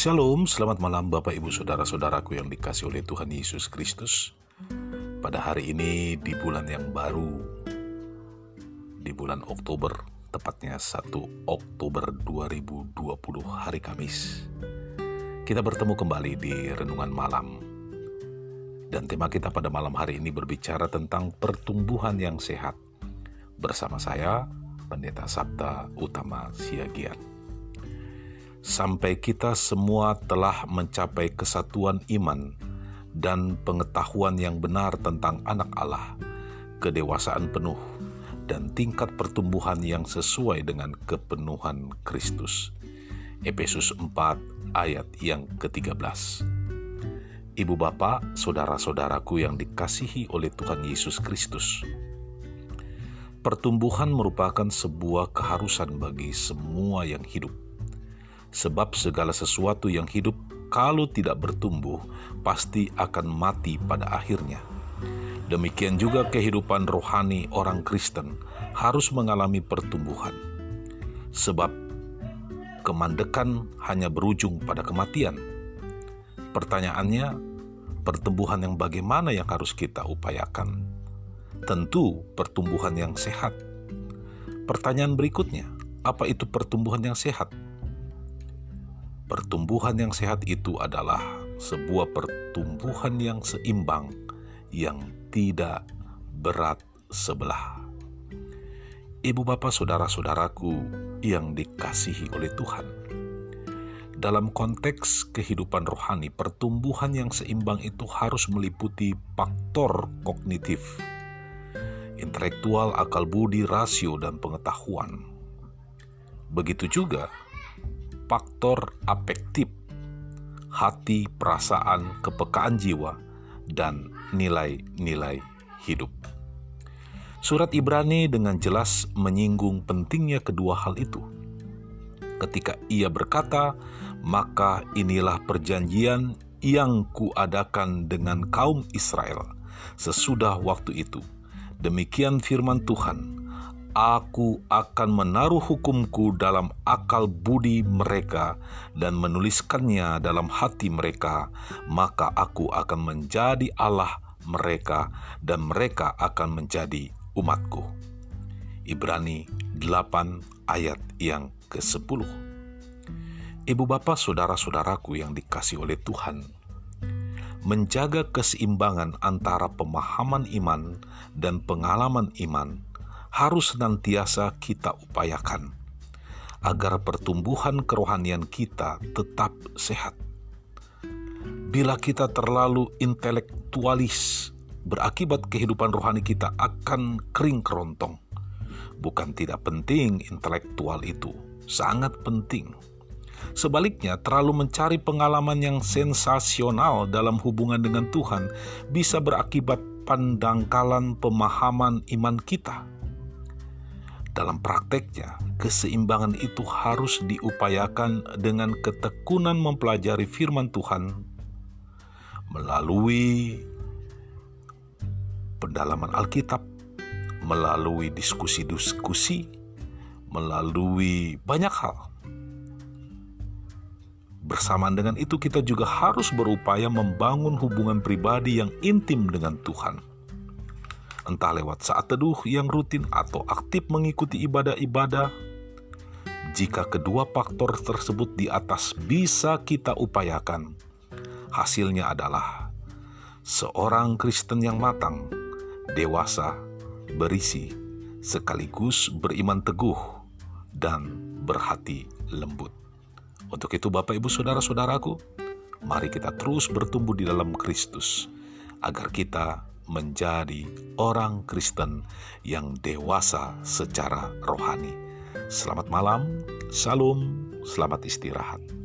Shalom, selamat malam Bapak Ibu Saudara-saudaraku yang dikasih oleh Tuhan Yesus Kristus. Pada hari ini di bulan yang baru, di bulan Oktober, tepatnya 1 Oktober 2020 hari Kamis. Kita bertemu kembali di Renungan Malam. Dan tema kita pada malam hari ini berbicara tentang pertumbuhan yang sehat. Bersama saya, Pendeta Sabta Utama Siagian sampai kita semua telah mencapai kesatuan iman dan pengetahuan yang benar tentang anak Allah, kedewasaan penuh, dan tingkat pertumbuhan yang sesuai dengan kepenuhan Kristus. Efesus 4 ayat yang ke-13 Ibu bapak, saudara-saudaraku yang dikasihi oleh Tuhan Yesus Kristus, pertumbuhan merupakan sebuah keharusan bagi semua yang hidup sebab segala sesuatu yang hidup kalau tidak bertumbuh pasti akan mati pada akhirnya. Demikian juga kehidupan rohani orang Kristen harus mengalami pertumbuhan. Sebab kemandekan hanya berujung pada kematian. Pertanyaannya, pertumbuhan yang bagaimana yang harus kita upayakan? Tentu pertumbuhan yang sehat. Pertanyaan berikutnya, apa itu pertumbuhan yang sehat? Pertumbuhan yang sehat itu adalah sebuah pertumbuhan yang seimbang, yang tidak berat sebelah. Ibu bapak saudara-saudaraku yang dikasihi oleh Tuhan. Dalam konteks kehidupan rohani, pertumbuhan yang seimbang itu harus meliputi faktor kognitif, intelektual, akal budi, rasio, dan pengetahuan. Begitu juga faktor afektif, hati, perasaan, kepekaan jiwa, dan nilai-nilai hidup. Surat Ibrani dengan jelas menyinggung pentingnya kedua hal itu. Ketika ia berkata, "Maka inilah perjanjian yang kuadakan dengan kaum Israel sesudah waktu itu." Demikian firman Tuhan, Aku akan menaruh hukumku dalam akal budi mereka dan menuliskannya dalam hati mereka, maka aku akan menjadi Allah mereka dan mereka akan menjadi umatku. Ibrani 8 ayat yang ke-10 Ibu bapak saudara-saudaraku yang dikasih oleh Tuhan, menjaga keseimbangan antara pemahaman iman dan pengalaman iman harus senantiasa kita upayakan agar pertumbuhan kerohanian kita tetap sehat. Bila kita terlalu intelektualis, berakibat kehidupan rohani kita akan kering kerontong. Bukan tidak penting intelektual itu, sangat penting. Sebaliknya, terlalu mencari pengalaman yang sensasional dalam hubungan dengan Tuhan bisa berakibat pandangkalan pemahaman iman kita dalam prakteknya, keseimbangan itu harus diupayakan dengan ketekunan mempelajari firman Tuhan melalui pendalaman Alkitab, melalui diskusi-diskusi, melalui banyak hal. Bersamaan dengan itu, kita juga harus berupaya membangun hubungan pribadi yang intim dengan Tuhan entah lewat saat teduh yang rutin atau aktif mengikuti ibadah-ibadah. Jika kedua faktor tersebut di atas bisa kita upayakan, hasilnya adalah seorang Kristen yang matang, dewasa, berisi, sekaligus beriman teguh, dan berhati lembut. Untuk itu, Bapak, Ibu, saudara-saudaraku, mari kita terus bertumbuh di dalam Kristus, agar kita menjadi orang Kristen yang dewasa secara rohani. Selamat malam, salam, selamat istirahat.